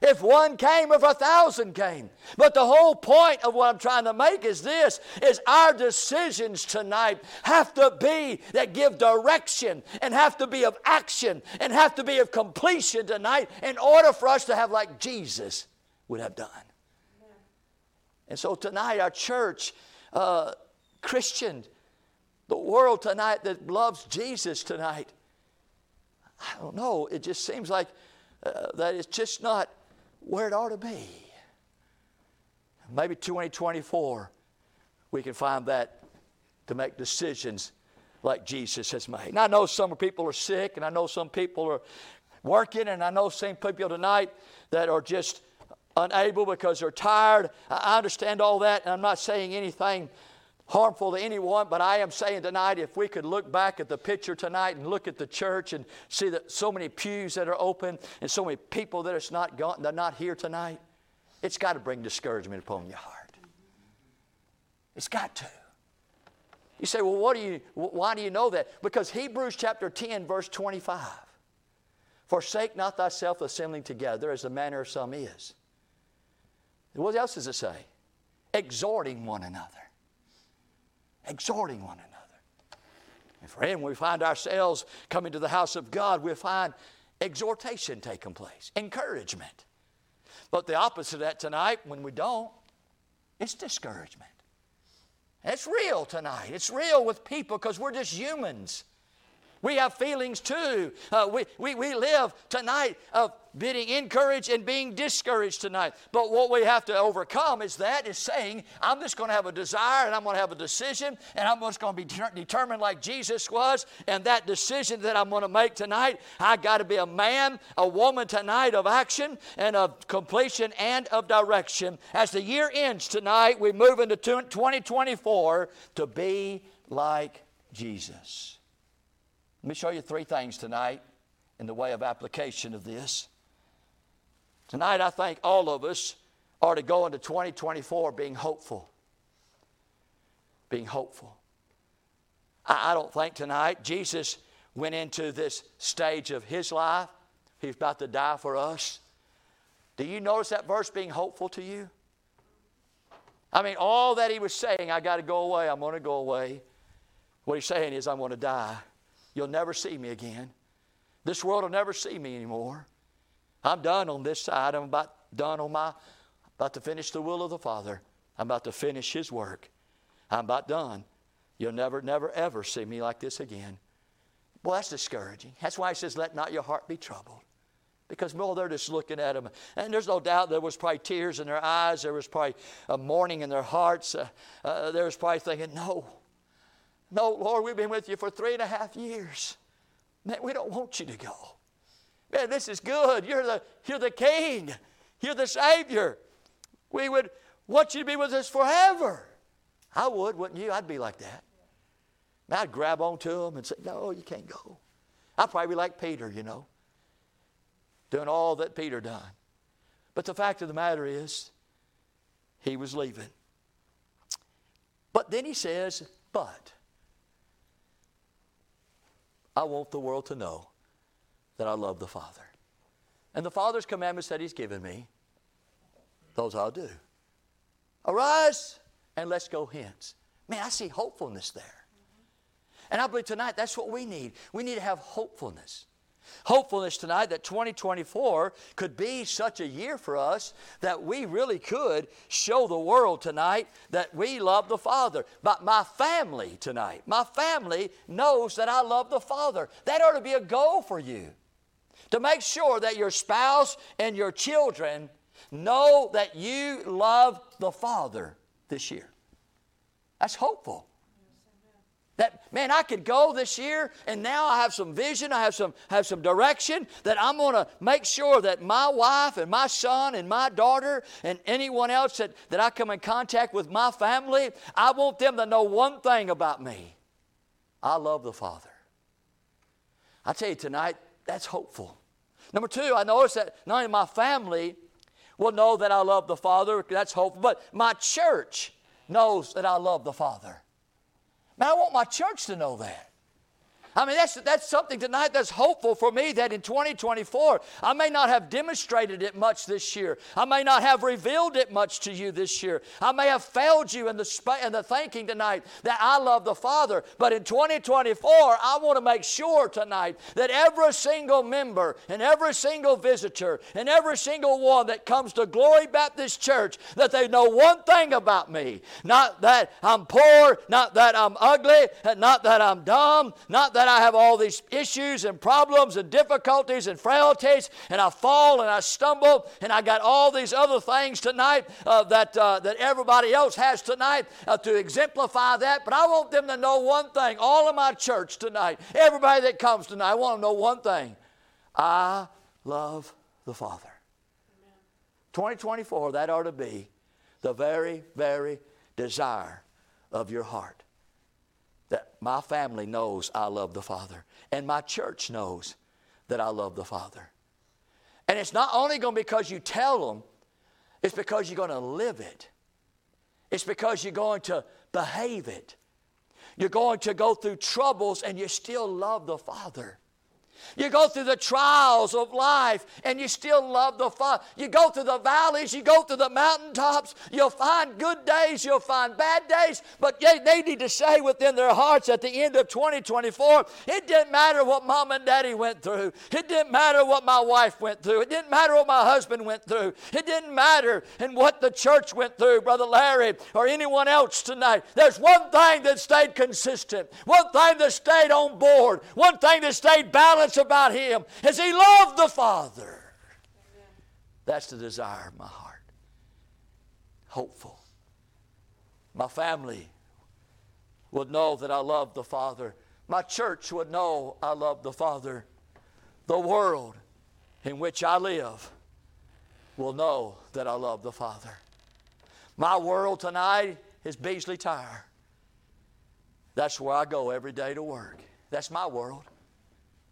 If one came, or if a thousand came. But the whole point of what I'm trying to make is this is our decisions tonight have to be that give direction and have to be of action and have to be of completion tonight in order for us to have like Jesus would have done. And so tonight, our church, uh, Christian, the world tonight that loves Jesus tonight, I don't know, it just seems like uh, that it's just not where it ought to be. Maybe 2024, we can find that to make decisions like Jesus has made. And I know some people are sick, and I know some people are working, and I know some people tonight that are just unable because they're tired. I understand all that, and I'm not saying anything harmful to anyone, but I am saying tonight if we could look back at the picture tonight and look at the church and see that so many pews that are open and so many people that not gone, they're not here tonight, it's got to bring discouragement upon your heart. It's got to. You say, well, what do you, why do you know that? Because Hebrews chapter 10, verse 25. Forsake not thyself assembling together as the manner of some is. What else does it say? Exhorting one another exhorting one another. And friend, when we find ourselves coming to the house of God, we find exhortation taking place, encouragement. But the opposite of that tonight, when we don't, it's discouragement. It's real tonight. It's real with people because we're just humans. We have feelings too. Uh, we, we, we live tonight of being encouraged and being discouraged tonight. But what we have to overcome is that is saying, I'm just going to have a desire and I'm going to have a decision and I'm just going to be determined like Jesus was. And that decision that I'm going to make tonight, I got to be a man, a woman tonight of action and of completion and of direction. As the year ends tonight, we move into 2024 to be like Jesus. Let me show you three things tonight in the way of application of this. Tonight, I think all of us are to go into 2024 being hopeful. Being hopeful. I, I don't think tonight Jesus went into this stage of his life. He's about to die for us. Do you notice that verse being hopeful to you? I mean, all that he was saying, I got to go away, I'm going to go away. What he's saying is, I'm going to die. You'll never see me again. This world will never see me anymore. I'm done on this side. I'm about done on my, about to finish the will of the Father. I'm about to finish His work. I'm about done. You'll never, never, ever see me like this again. Well, that's discouraging. That's why He says, let not your heart be troubled. Because, well, they're just looking at him. And there's no doubt there was probably tears in their eyes. There was probably a mourning in their hearts. Uh, uh, there was probably thinking, no, no, Lord, we've been with you for three and a half years. Man, we don't want you to go. Man, this is good. You're the, you're the King, you're the Savior. We would want you to be with us forever. I would, wouldn't you? I'd be like that. And I'd grab onto him and say, No, you can't go. I'd probably be like Peter, you know, doing all that Peter done. But the fact of the matter is, he was leaving. But then he says, But. I want the world to know that I love the Father. And the Father's commandments that He's given me, those I'll do. Arise and let's go hence. Man, I see hopefulness there. And I believe tonight that's what we need. We need to have hopefulness. Hopefulness tonight that 2024 could be such a year for us that we really could show the world tonight that we love the Father. But my family tonight, my family knows that I love the Father. That ought to be a goal for you. To make sure that your spouse and your children know that you love the Father this year. That's hopeful. That man, I could go this year, and now I have some vision, I have some have some direction that I'm to make sure that my wife and my son and my daughter and anyone else that, that I come in contact with my family, I want them to know one thing about me. I love the Father. I tell you tonight, that's hopeful. Number two, I notice that not only my family will know that I love the Father, that's hopeful, but my church knows that I love the Father. Man, I want my church to know that. I mean, that's, that's something tonight that's hopeful for me that in 2024, I may not have demonstrated it much this year. I may not have revealed it much to you this year. I may have failed you in the, sp- in the thinking tonight that I love the Father. But in 2024, I want to make sure tonight that every single member and every single visitor and every single one that comes to Glory Baptist Church, that they know one thing about me. Not that I'm poor, not that I'm ugly, not that I'm dumb, not that I have all these issues and problems and difficulties and frailties, and I fall and I stumble, and I got all these other things tonight uh, that, uh, that everybody else has tonight uh, to exemplify that. But I want them to know one thing all of my church tonight, everybody that comes tonight, I want to know one thing I love the Father. 2024, that ought to be the very, very desire of your heart that my family knows I love the Father, and my church knows that I love the Father. And it's not only going to be because you tell them, it's because you're going to live it. It's because you're going to behave it. You're going to go through troubles and you still love the Father. You go through the trials of life and you still love the Father. You go through the valleys, you go through the mountaintops. You'll find good days, you'll find bad days, but they, they need to say within their hearts at the end of 2024 it didn't matter what mom and daddy went through. It didn't matter what my wife went through. It didn't matter what my husband went through. It didn't matter and what the church went through, Brother Larry or anyone else tonight. There's one thing that stayed consistent, one thing that stayed on board, one thing that stayed balanced about him as he loved the Father. That's the desire of my heart. Hopeful. My family would know that I love the Father. My church would know I love the Father. The world in which I live will know that I love the Father. My world tonight is Beasley Tire. That's where I go every day to work. That's my world.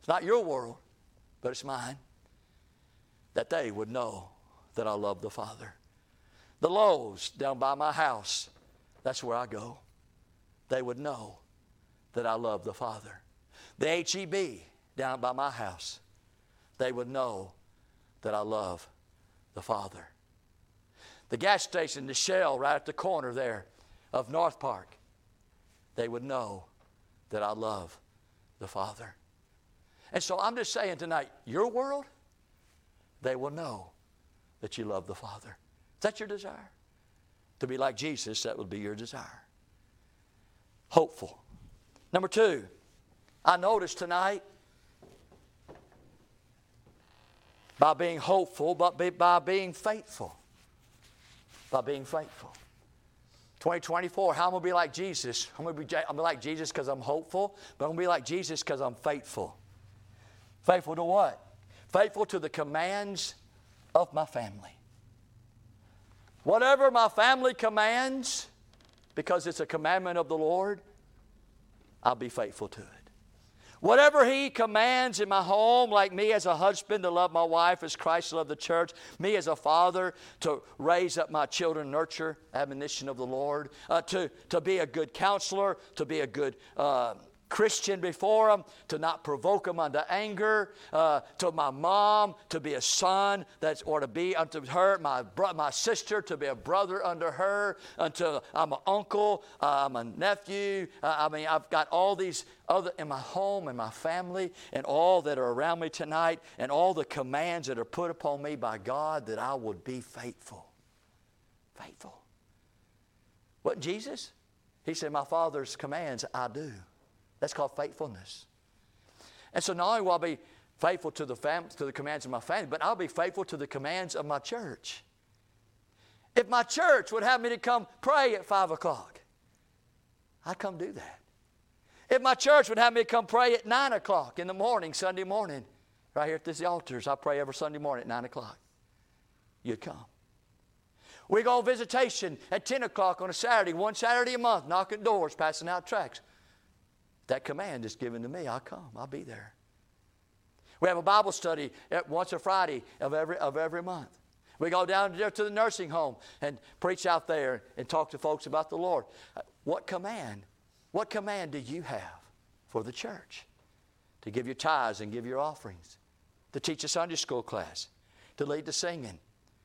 It's not your world, but it's mine. That they would know that I love the Father. The Lowe's down by my house, that's where I go. They would know that I love the Father. The HEB down by my house, they would know that I love the Father. The gas station, the Shell, right at the corner there of North Park, they would know that I love the Father. And so I'm just saying tonight, your world, they will know that you love the Father. Is that your desire? To be like Jesus, that would be your desire. Hopeful. Number two, I noticed tonight by being hopeful, but by being faithful. By being faithful. 2024, how I'm going to be like Jesus? I'm going to be, I'm to be like Jesus because I'm hopeful, but I'm going to be like Jesus because I'm faithful. Faithful to what? Faithful to the commands of my family. Whatever my family commands, because it's a commandment of the Lord, I'll be faithful to it. Whatever He commands in my home, like me as a husband to love my wife as Christ loved the church, me as a father to raise up my children, nurture admonition of the Lord, uh, to, to be a good counselor, to be a good uh, Christian before them, to not provoke them unto anger, uh, to my mom to be a son that's or to be unto her, my bro- my sister to be a brother unto her, unto I'm an uncle, uh, I'm a nephew. Uh, I mean, I've got all these other in my home and my family and all that are around me tonight, and all the commands that are put upon me by God that I would be faithful. Faithful. What Jesus? He said, My Father's commands I do. That's called faithfulness. And so not only will I be faithful to the, fam- to the commands of my family, but I'll be faithful to the commands of my church. If my church would have me to come pray at 5 o'clock, I'd come do that. If my church would have me to come pray at 9 o'clock in the morning, Sunday morning, right here at this altars, I pray every Sunday morning at 9 o'clock, you'd come. We go on visitation at 10 o'clock on a Saturday, one Saturday a month, knocking doors, passing out tracts. That command is given to me. I'll come. I'll be there. We have a Bible study once a Friday of every, of every month. We go down there to the nursing home and preach out there and talk to folks about the Lord. Uh, what command? What command do you have for the church? to give your tithes and give your offerings, to teach a Sunday school class, to lead the singing,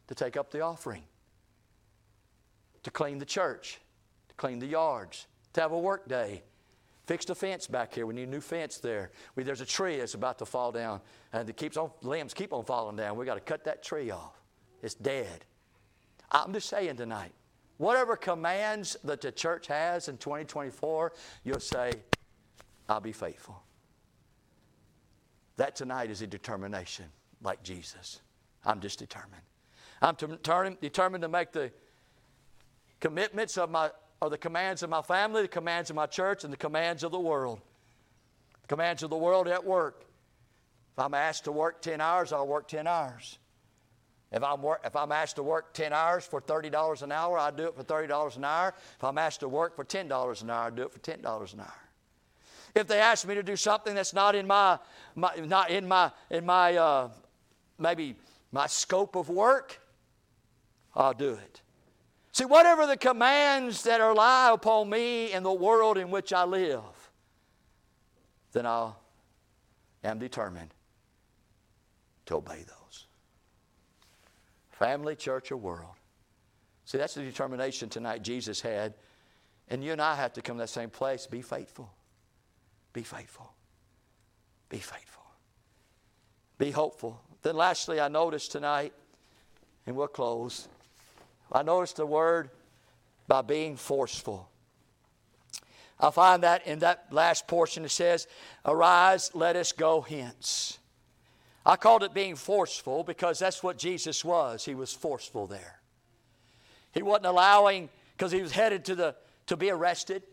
to take up the offering, to clean the church, to clean the yards, to have a work day. Fixed a fence back here. We need a new fence there. We, there's a tree that's about to fall down, and it keeps on limbs keep on falling down. We got to cut that tree off. It's dead. I'm just saying tonight, whatever commands that the church has in 2024, you'll say, I'll be faithful. That tonight is a determination like Jesus. I'm just determined. I'm determined to make the commitments of my of the commands of my family, the commands of my church, and the commands of the world. The commands of the world at work. If I'm asked to work 10 hours, I'll work 10 hours. If I'm, if I'm asked to work 10 hours for $30 an hour, I do it for $30 an hour. If I'm asked to work for $10 an hour, I do it for $10 an hour. If they ask me to do something that's not in my, my not in my, in my uh, maybe my scope of work, I'll do it. See, whatever the commands that are lie upon me in the world in which I live, then I am determined to obey those. Family, church, or world. See, that's the determination tonight Jesus had. And you and I have to come to that same place. Be faithful. Be faithful. Be faithful. Be hopeful. Then, lastly, I noticed tonight, and we'll close, I noticed the word by being forceful. I find that in that last portion it says, Arise, let us go hence. I called it being forceful because that's what Jesus was. He was forceful there. He wasn't allowing, because he was headed to, the, to be arrested,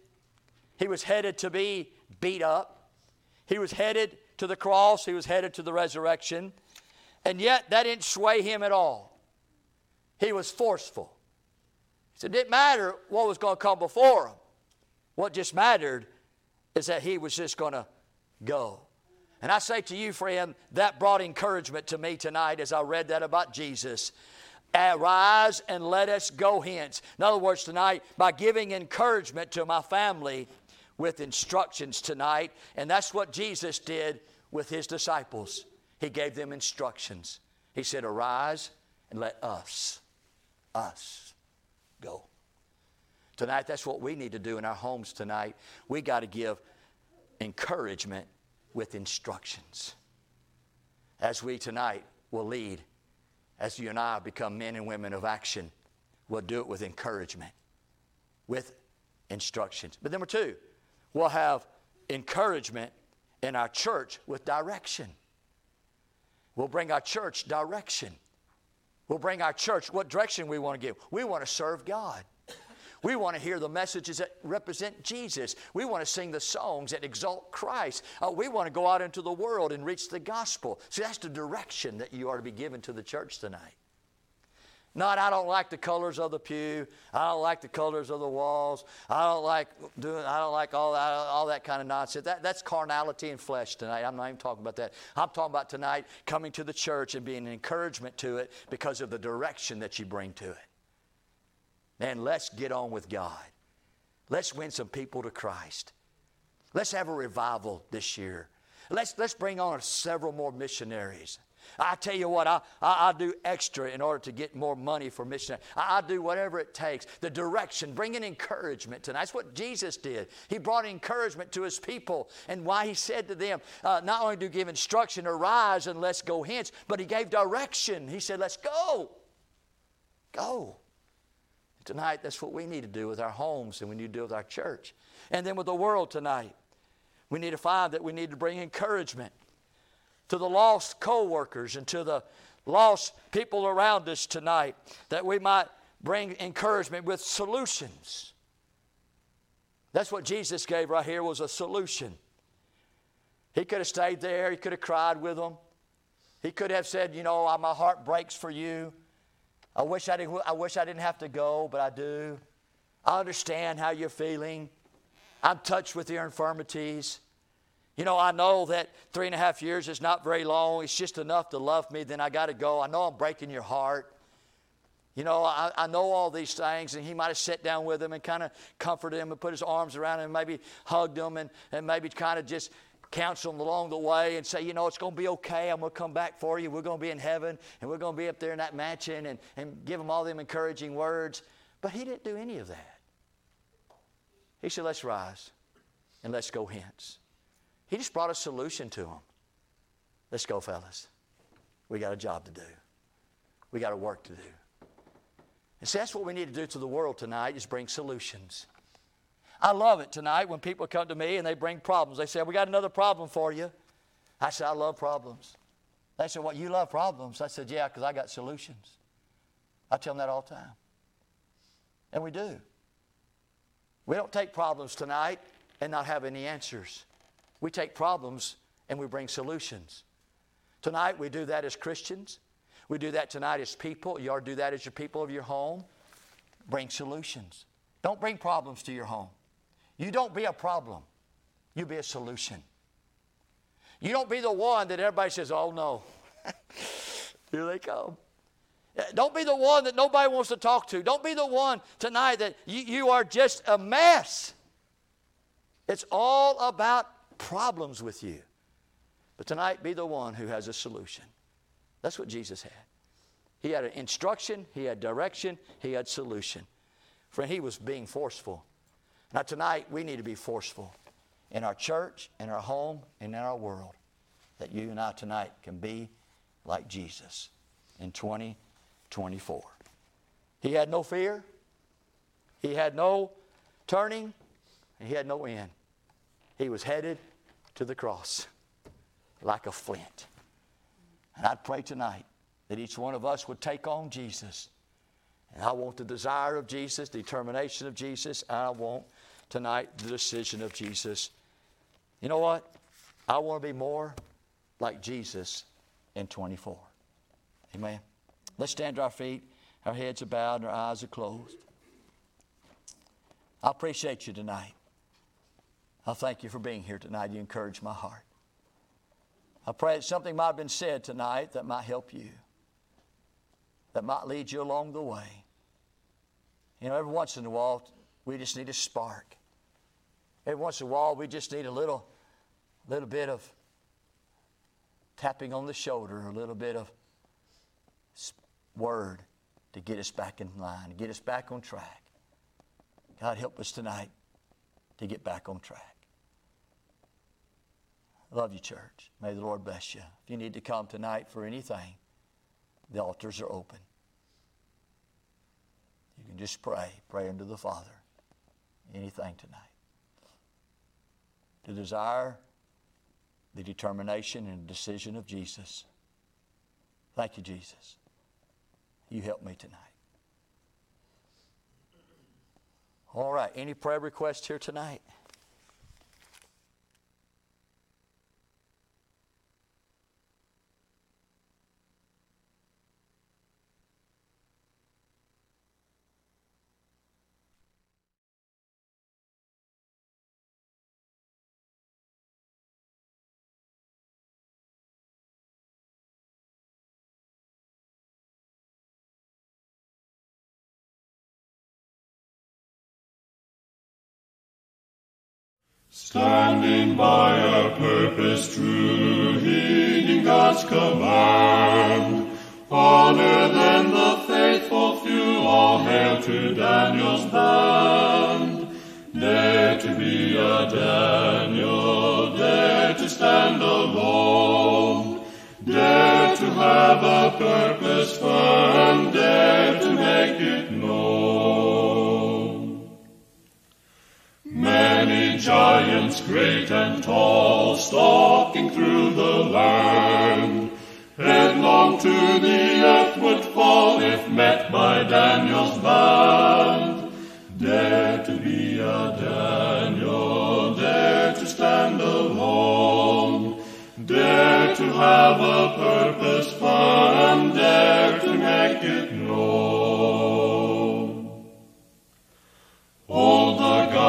he was headed to be beat up. He was headed to the cross, he was headed to the resurrection. And yet, that didn't sway him at all. He was forceful. He said, it didn't matter what was going to come before him. What just mattered is that he was just going to go. And I say to you, friend, that brought encouragement to me tonight as I read that about Jesus. Arise and let us go hence. In other words, tonight, by giving encouragement to my family, with instructions tonight, and that's what Jesus did with his disciples. He gave them instructions. He said, Arise and let us, us, go. Tonight, that's what we need to do in our homes tonight. We got to give encouragement with instructions. As we tonight will lead, as you and I become men and women of action, we'll do it with encouragement, with instructions. But number two, we'll have encouragement in our church with direction. We'll bring our church direction. We'll bring our church what direction we want to give. We want to serve God. We want to hear the messages that represent Jesus. We want to sing the songs that exalt Christ. Uh, we want to go out into the world and reach the gospel. See, that's the direction that you are to be given to the church tonight. Not, I don't like the colors of the pew. I don't like the colors of the walls. I don't like doing. I don't like all that, all that kind of nonsense. That, that's carnality and flesh tonight. I'm not even talking about that. I'm talking about tonight coming to the church and being an encouragement to it because of the direction that you bring to it. And let's get on with God. Let's win some people to Christ. Let's have a revival this year. Let's, let's bring on several more missionaries. I tell you what, I, I, I, do extra in order to get more money for missionary. I, I, do whatever it takes. The direction, bringing encouragement tonight. That's what Jesus did. He brought encouragement to his people. And why he said to them, uh, not only do give instruction, arise and let's go hence, but he gave direction. He said, let's go. Go. Tonight, that's what we need to do with our homes and we need to do with our church. And then with the world tonight, we need to find that we need to bring encouragement to the lost co workers and to the lost people around us tonight, that we might bring encouragement with solutions. That's what Jesus gave right here was a solution. He could have stayed there, he could have cried with them. He could have said, you know, my heart breaks for you. I wish I didn't, I wish I didn't have to go, but I do. I understand how you're feeling. I'm touched with your infirmities. You know, I know that three and a half years is not very long. It's just enough to love me. Then I got to go. I know I'm breaking your heart. You know, I, I know all these things. And he might have sat down with him and kind of comforted him and put his arms around him and maybe hugged him and, and maybe kind of just counsel them along the way and say, you know, it's going to be okay. I'm going to come back for you. We're going to be in heaven and we're going to be up there in that mansion and, and give him all them encouraging words. But he didn't do any of that. He said, let's rise and let's go hence. He just brought a solution to them. Let's go, fellas. We got a job to do. We got a work to do. And see, that's what we need to do to the world tonight is bring solutions. I love it tonight when people come to me and they bring problems. They say, We got another problem for you. I said, I love problems. They said, What, you love problems? I said, Yeah, because I got solutions. I tell them that all the time. And we do. We don't take problems tonight and not have any answers. We take problems and we bring solutions. Tonight, we do that as Christians. We do that tonight as people. You ought to do that as your people of your home. Bring solutions. Don't bring problems to your home. You don't be a problem, you be a solution. You don't be the one that everybody says, oh no, (laughs) here they come. Don't be the one that nobody wants to talk to. Don't be the one tonight that you, you are just a mess. It's all about problems with you. But tonight, be the one who has a solution. That's what Jesus had. He had an instruction, he had direction, he had solution. Friend, he was being forceful. Now, tonight, we need to be forceful in our church, in our home, and in our world. That you and I tonight can be like Jesus in 2024. He had no fear, he had no turning, and he had no end. He was headed to the cross like a flint. And I'd pray tonight that each one of us would take on Jesus. And I want the desire of Jesus, the determination of Jesus. and I want tonight the decision of Jesus. You know what? I want to be more like Jesus in 24. Amen. Let's stand to our feet. Our heads are bowed and our eyes are closed. I appreciate you tonight. I thank you for being here tonight. You encourage my heart. I pray that something might have been said tonight that might help you, that might lead you along the way. You know, every once in a while, we just need a spark. Every once in a while, we just need a little, little bit of tapping on the shoulder, a little bit of word to get us back in line, get us back on track. God, help us tonight to get back on track. Love you, church. May the Lord bless you. If you need to come tonight for anything, the altars are open. You can just pray, pray unto the Father. Anything tonight. To desire the determination and decision of Jesus. Thank you, Jesus. You help me tonight. All right, any prayer requests here tonight? Standing by a purpose true, heeding God's command. Honor than the faithful few, all hail to Daniel's band. Dare to be a Daniel, dare to stand alone. Dare to have a purpose firm, dare to make it giants great and tall, stalking through the land. Headlong to the earth would fall if met by Daniel's band. Dare to be a Daniel, dare to stand alone. Dare to have a purpose firm, dare to make it known.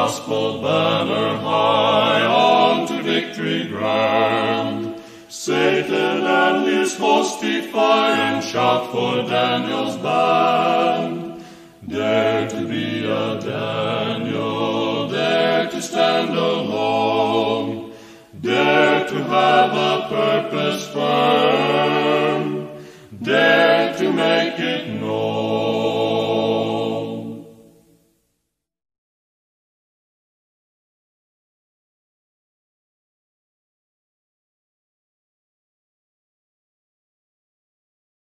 Gospel banner high on to victory ground. Satan and his host defy and shout for Daniel's band. Dare to be a Daniel, dare to stand alone. Dare to have a purpose firm. Dare